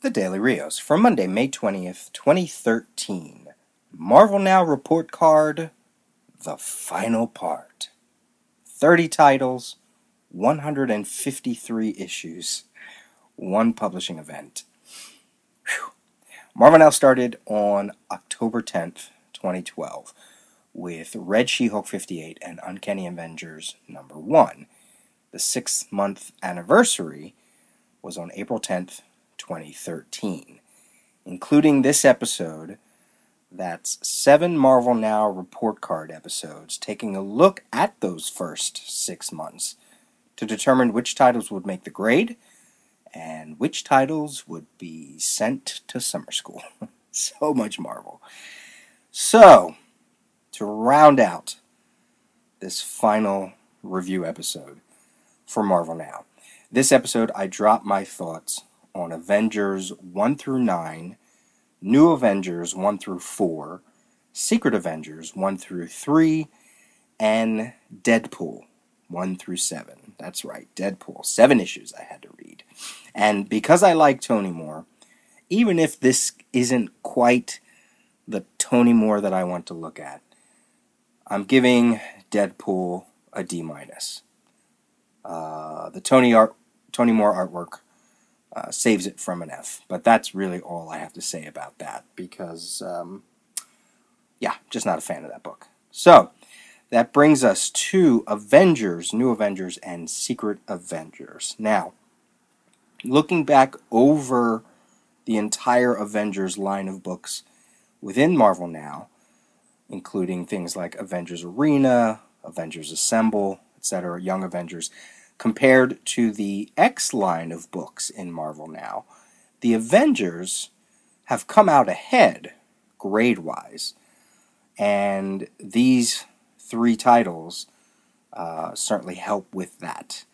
The Daily Rios for Monday, May 20th, 2013. Marvel Now Report Card The Final Part. 30 titles, 153 issues, one publishing event. Whew. Marvel Now started on October 10th, 2012, with Red She Hulk 58 and Uncanny Avengers number 1. The six month anniversary was on April 10th, 2013. Including this episode, that's seven Marvel Now report card episodes taking a look at those first six months to determine which titles would make the grade and which titles would be sent to summer school. so much Marvel. So, to round out this final review episode for Marvel Now, this episode I drop my thoughts on Avengers 1 through 9, New Avengers 1 through 4, Secret Avengers 1 through 3, and Deadpool 1 through 7. That's right, Deadpool. Seven issues I had to read. And because I like Tony Moore, even if this isn't quite the Tony Moore that I want to look at, I'm giving Deadpool a D minus. Uh, the Tony art, Tony Moore artwork uh, saves it from an F. But that's really all I have to say about that because, um, yeah, just not a fan of that book. So that brings us to Avengers, New Avengers, and Secret Avengers. Now, looking back over the entire Avengers line of books within Marvel now, including things like Avengers Arena, Avengers Assemble, etc., Young Avengers, compared to the X line of books in Marvel now, the Avengers have come out ahead grade wise. And these three titles uh, certainly help with that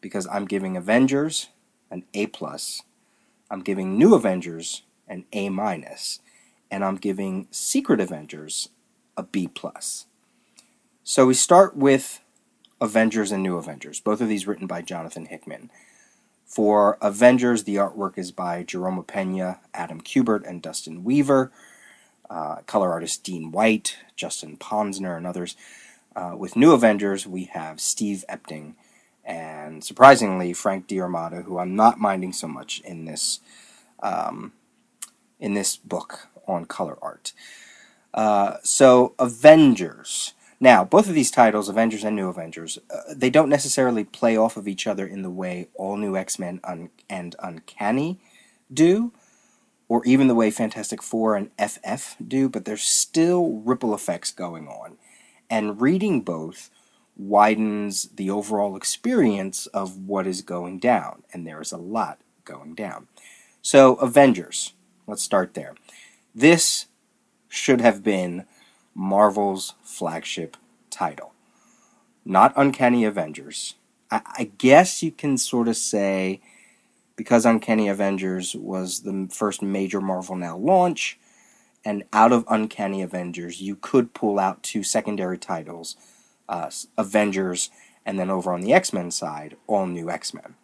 because I'm giving Avengers an A plus, I'm giving New Avengers an A minus, and I'm giving Secret Avengers a B plus. So we start with Avengers and New Avengers, both of these written by Jonathan Hickman. For Avengers, the artwork is by Jerome Pena, Adam Kubert, and Dustin Weaver. Uh, color artist Dean White, Justin Ponsor, and others. Uh, with New Avengers, we have Steve Epting and surprisingly Frank D'Armata, who I'm not minding so much in this um, in this book on color art. Uh, so Avengers. Now, both of these titles, Avengers and New Avengers, uh, they don't necessarily play off of each other in the way All New X Men un- and Uncanny do, or even the way Fantastic Four and FF do, but there's still ripple effects going on. And reading both widens the overall experience of what is going down, and there is a lot going down. So, Avengers, let's start there. This should have been Marvel's flagship title. Not Uncanny Avengers. I, I, guess you can sort of say, because Uncanny Avengers was the first major Marvel Now launch, and out of Uncanny Avengers, you could pull out two secondary titles uh, Avengers, and then over on the X Men side, All New X Men.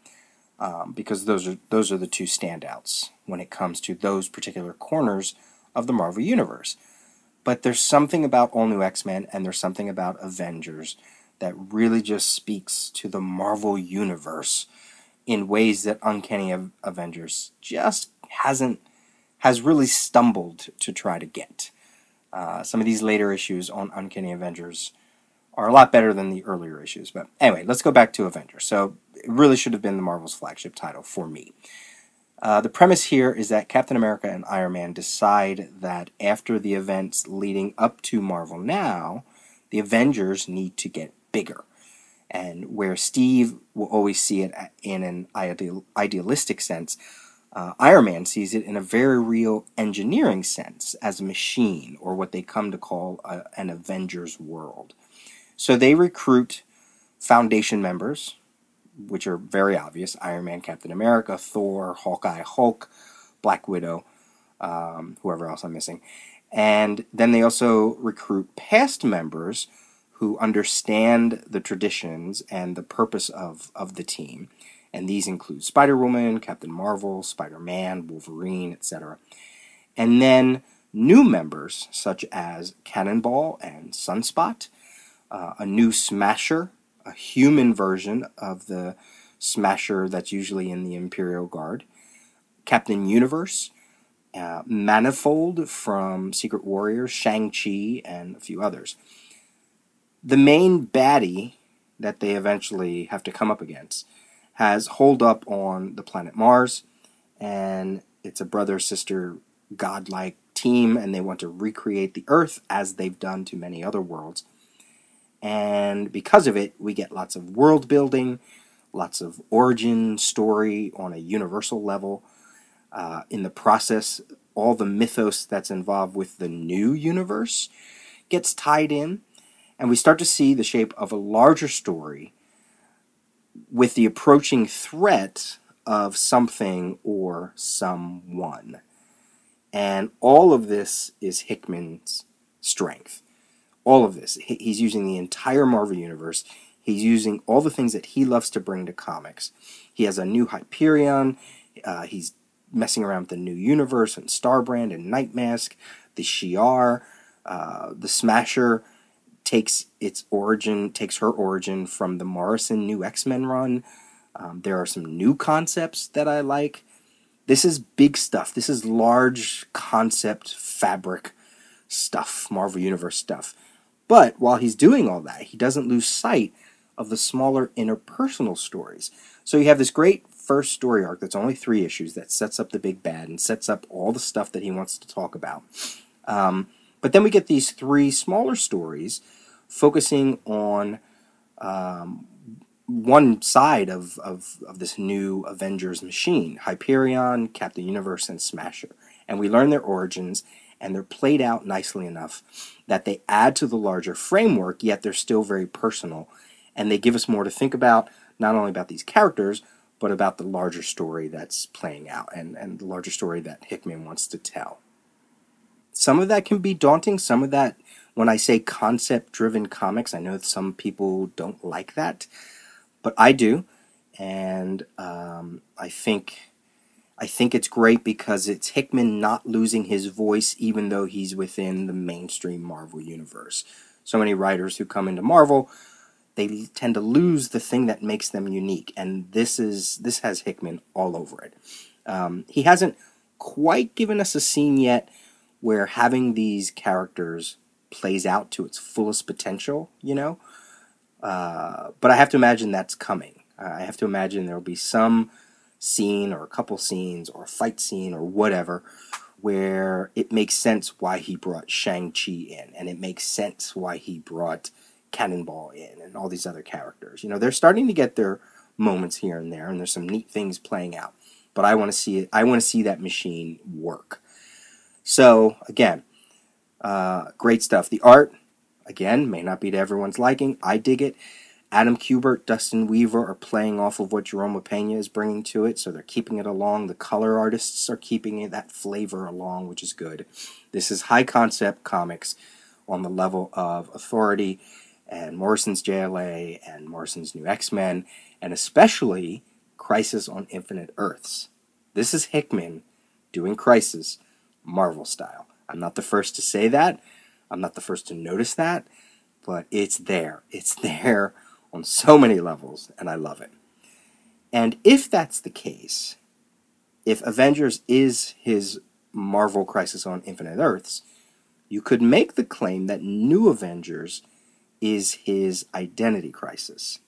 Um, because those are those are the two standouts when it comes to those particular corners of the Marvel universe. But there's something about All New X Men and there's something about Avengers that really just speaks to the Marvel Universe in ways that Uncanny Avengers just hasn't, has really stumbled to try to get. Uh, some of these later issues on Uncanny Avengers are a lot better than the earlier issues. But anyway, let's go back to Avengers. So it really should have been the Marvel's flagship title for me. Uh, the premise here is that Captain America and Iron Man decide that after the events leading up to Marvel Now, the Avengers need to get bigger. And where Steve will always see it in an ideal, idealistic sense, uh, Iron Man sees it in a very real engineering sense as a machine, or what they come to call a, an Avengers world. So they recruit Foundation members, which are very obvious Iron Man, Captain America, Thor, Hawkeye, Hulk, Black Widow, um, whoever else I'm missing. And then they also recruit past members who understand the traditions and the purpose of, of the team And these include Spider Woman, Captain Marvel, Spider Man, Wolverine, etc. And then new members such as Cannonball and Sunspot, uh, a new Smasher, a human version of the Smasher that's usually in the Imperial Guard, Captain Universe, uh, Manifold from Secret Warriors, Shang-Chi, and a few others. The main baddie that they eventually have to come up against has holed up on the planet Mars, and it's a brother sister godlike team, and they want to recreate the Earth as they've done to many other worlds. And because of it, we get lots of world building, lots of origin story on a universal level. Uh, in the process, all the mythos that's involved with the new universe gets tied in, and we start to see the shape of a larger story with the approaching threat of something or someone. And all of this is Hickman's strength. All of this. He's using the entire Marvel Universe. He's using all the things that he loves to bring to comics. He has a new Hyperion. Uh, he's messing around with the new universe and Starbrand and Nightmask. The Shi'ar, uh, the Smasher takes its origin, takes her origin from the Morrison New X Men run. Um, there are some new concepts that I like. This is big stuff. This is large concept fabric stuff, Marvel Universe stuff. But while he's doing all that, he doesn't lose sight of the smaller interpersonal stories. So you have this great first story arc that's only three issues that sets up the big bad and sets up all the stuff that he wants to talk about. Um, but then we get these three smaller stories focusing on um, one side of, of, of this new Avengers machine Hyperion, Captain Universe, and Smasher. And we learn their origins, and they're played out nicely enough that they add to the larger framework, yet they're still very personal. And they give us more to think about, not only about these characters, but about the larger story that's playing out and, and the larger story that Hickman wants to tell. Some of that can be daunting, some of that, when I say concept driven comics, I know some people don't like that but I do, and um, I think I think it's great because it's Hickman not losing his voice, even though he's within the mainstream Marvel universe. So many writers who come into Marvel, they tend to lose the thing that makes them unique, and this is this has Hickman all over it. Um, he hasn't quite given us a scene yet where having these characters plays out to its fullest potential. You know, uh, but I have to imagine that's coming. I have to imagine there will be some scene or a couple scenes or a fight scene or whatever where it makes sense why he brought Shang-Chi in and it makes sense why he brought Cannonball in and all these other characters. You know, they're starting to get their moments here and there and there's some neat things playing out. But I want to see it I want to see that machine work. So, again, uh, great stuff. The art Again, may not be to everyone's liking. I dig it. Adam Kubert, Dustin Weaver are playing off of what Jerome Pena is bringing to it, so they're keeping it along. The color artists are keeping that flavor along, which is good. This is high concept comics on the level of Authority and Morrison's JLA and Morrison's New X Men, and especially Crisis on Infinite Earths. This is Hickman doing Crisis Marvel style. I'm not the first to say that. I'm not the first to notice that, but it's there. It's there on so many levels, and I love it. And if that's the case, if Avengers is his Marvel Crisis on Infinite Earths, you could make the claim that New Avengers is his identity crisis.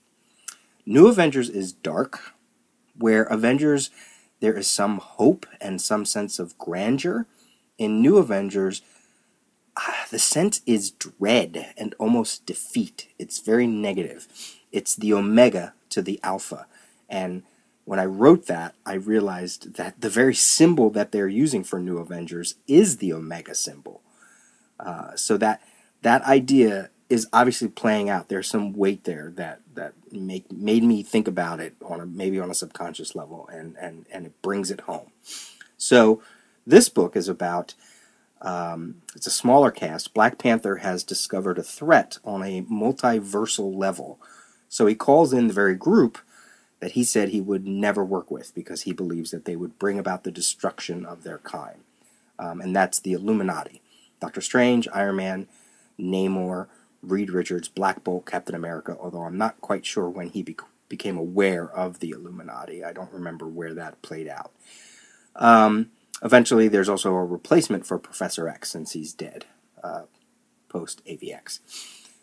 New Avengers is dark, where Avengers there is some hope and some sense of grandeur. In New Avengers, the sense is dread and almost defeat. It's very negative. It's the omega to the alpha. And when I wrote that, I realized that the very symbol that they're using for New Avengers is the omega symbol. Uh, so that that idea is obviously playing out. There's some weight there that that make made me think about it on a maybe on a subconscious level, and and and it brings it home. So this book is about um, it's a smaller cast. Black Panther has discovered a threat on a multiversal level. So he calls in the very group that he said he would never work with because he believes that they would bring about the destruction of their kind. Um, and that's the Illuminati. Doctor Strange, Iron Man, Namor, Reed Richards, Black Bolt, Captain America, although I'm not quite sure when he be- became aware of the Illuminati. I don't remember where that played out. Um, eventually, there's also a replacement for Professor X since he's dead uh, post AVX.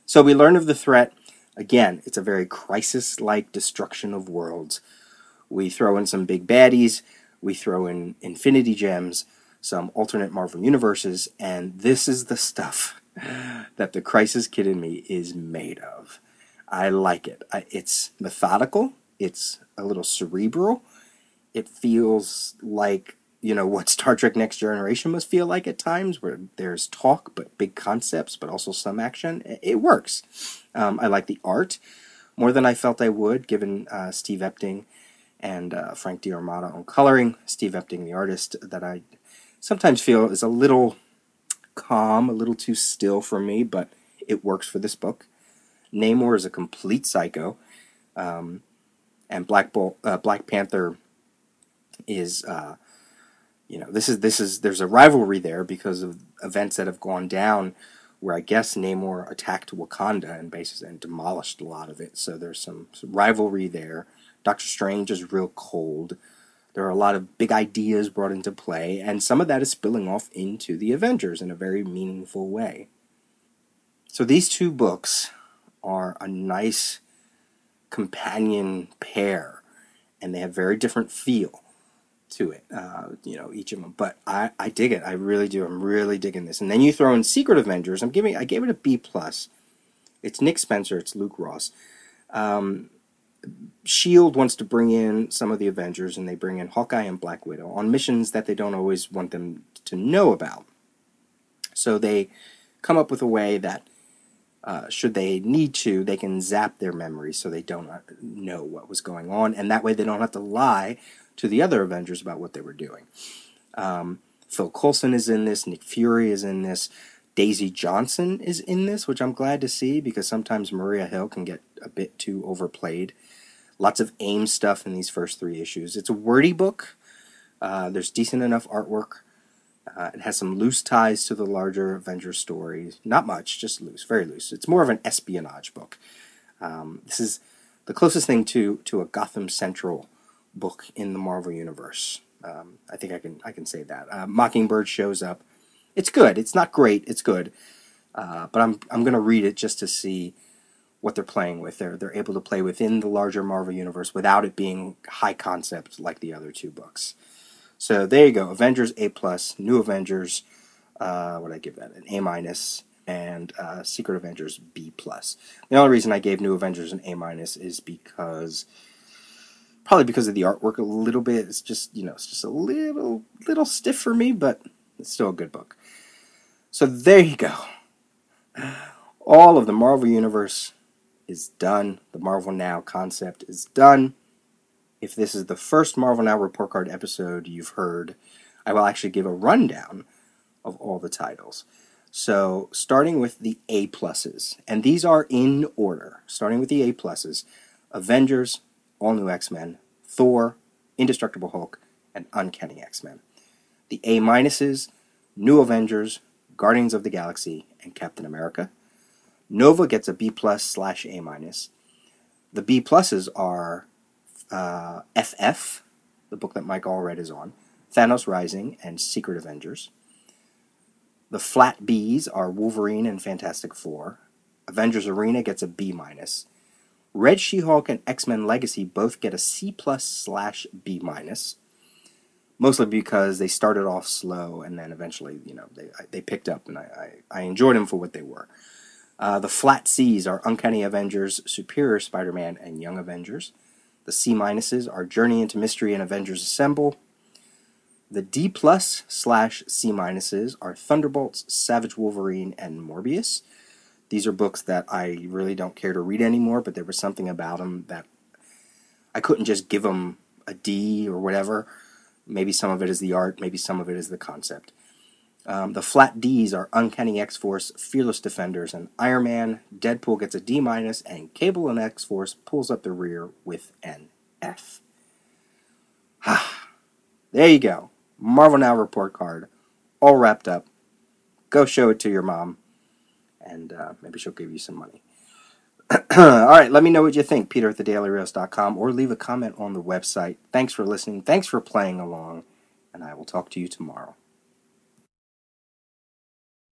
So we learn of the threat. Again, it's a very crisis like destruction of worlds. We throw in some big baddies, we throw in Infinity Gems, some alternate Marvel universes, and this is the stuff that the Crisis Kid in me is made of. I like it. It's methodical, it's a little cerebral, it feels like you know what Star Trek Next Generation must feel like at times, where there's talk but big concepts, but also some action. It works. Um, I like the art more than I felt I would, given uh, Steve Epting and uh, Frank D'Armata on coloring. Steve Epting, the artist, that I sometimes feel is a little calm, a little too still for me, but it works for this book. Namor is a complete psycho, um, and Black uh, Black Panther is uh, you know this is this is there's a rivalry there because of events that have gone down where I guess Namor attacked Wakanda and basically and demolished a lot of it. So there's some, some rivalry there. Doctor Strange is real cold. There are a lot of big ideas brought into play, and some of that is spilling off into the Avengers in a very meaningful way. So these two books are a nice companion pair, and they have very different feel to it, uh, you know, each of them. But I, I dig it. I really do. I'm really digging this. And then you throw in Secret Avengers. I'm giving. I gave it a B plus. It's Nick Spencer. It's Luke Ross. Um, Shield wants to bring in some of the Avengers, and they bring in Hawkeye and Black Widow on missions that they don't always want them to know about. So they come up with a way that, uh, should they need to, they can zap their memories so they don't know what was going on, and that way they don't have to lie to the other Avengers about what they were doing. Um, Phil Coulson is in this, Nick Fury is in this, Daisy Johnson is in this, which I'm glad to see because sometimes Maria Hill can get a bit too overplayed. Lots of AIM stuff in these first three issues. It's a wordy book. Uh, there's decent enough artwork. Uh, it has some loose ties to the larger Avengers stories. Not much, just loose, very loose. It's more of an espionage book. Um, this is the closest thing to to a Gotham Central book in the Marvel universe. Um, I think I can I can say that. Uh, Mockingbird shows up. It's good. It's not great. It's good. Uh, but I'm I'm gonna read it just to see what they're playing with. They're they're able to play within the larger Marvel universe without it being high concept like the other two books. So there you go. Avengers A plus, New Avengers. Uh, what I give that an A minus, and uh, Secret Avengers B plus. The only reason I gave New Avengers an A minus is because probably because of the artwork a little bit. It's just you know it's just a little little stiff for me, but it's still a good book. So there you go. All of the Marvel Universe is done. The Marvel Now concept is done. If this is the first Marvel Now report card episode you've heard, I will actually give a rundown of all the titles. So, starting with the A pluses, and these are in order. Starting with the A pluses Avengers, all New X Men, Thor, Indestructible Hulk, and Uncanny X Men. The A minuses, New Avengers, Guardians of the Galaxy, and Captain America. Nova gets a B plus slash A minus. The B pluses are uh, FF, the book that Mike Allred is on, Thanos Rising, and Secret Avengers. The flat Bs are Wolverine and Fantastic Four. Avengers Arena gets a B minus. Red She-Hulk and X-Men Legacy both get a C plus slash B minus, mostly because they started off slow and then eventually, you know, they they picked up and I, I, I enjoyed them for what they were. Uh, the flat C's are Uncanny Avengers, Superior Spider-Man, and Young Avengers. The C minuses are Journey into Mystery and Avengers Assemble. The D plus slash C minuses are Thunderbolts, Savage Wolverine, and Morbius. These are books that I really don't care to read anymore, but there was something about them that I couldn't just give them a D or whatever. Maybe some of it is the art, maybe some of it is the concept. Um, the flat D's are Uncanny X Force, Fearless Defenders, and Iron Man. Deadpool gets a D minus, and Cable and X Force pulls up the rear with an F. there you go. Marvel Now report card, all wrapped up. Go show it to your mom, and uh, maybe she'll give you some money. all right, let me know what you think, peter at thedailyrios.com, or leave a comment on the website. Thanks for listening. Thanks for playing along, and I will talk to you tomorrow.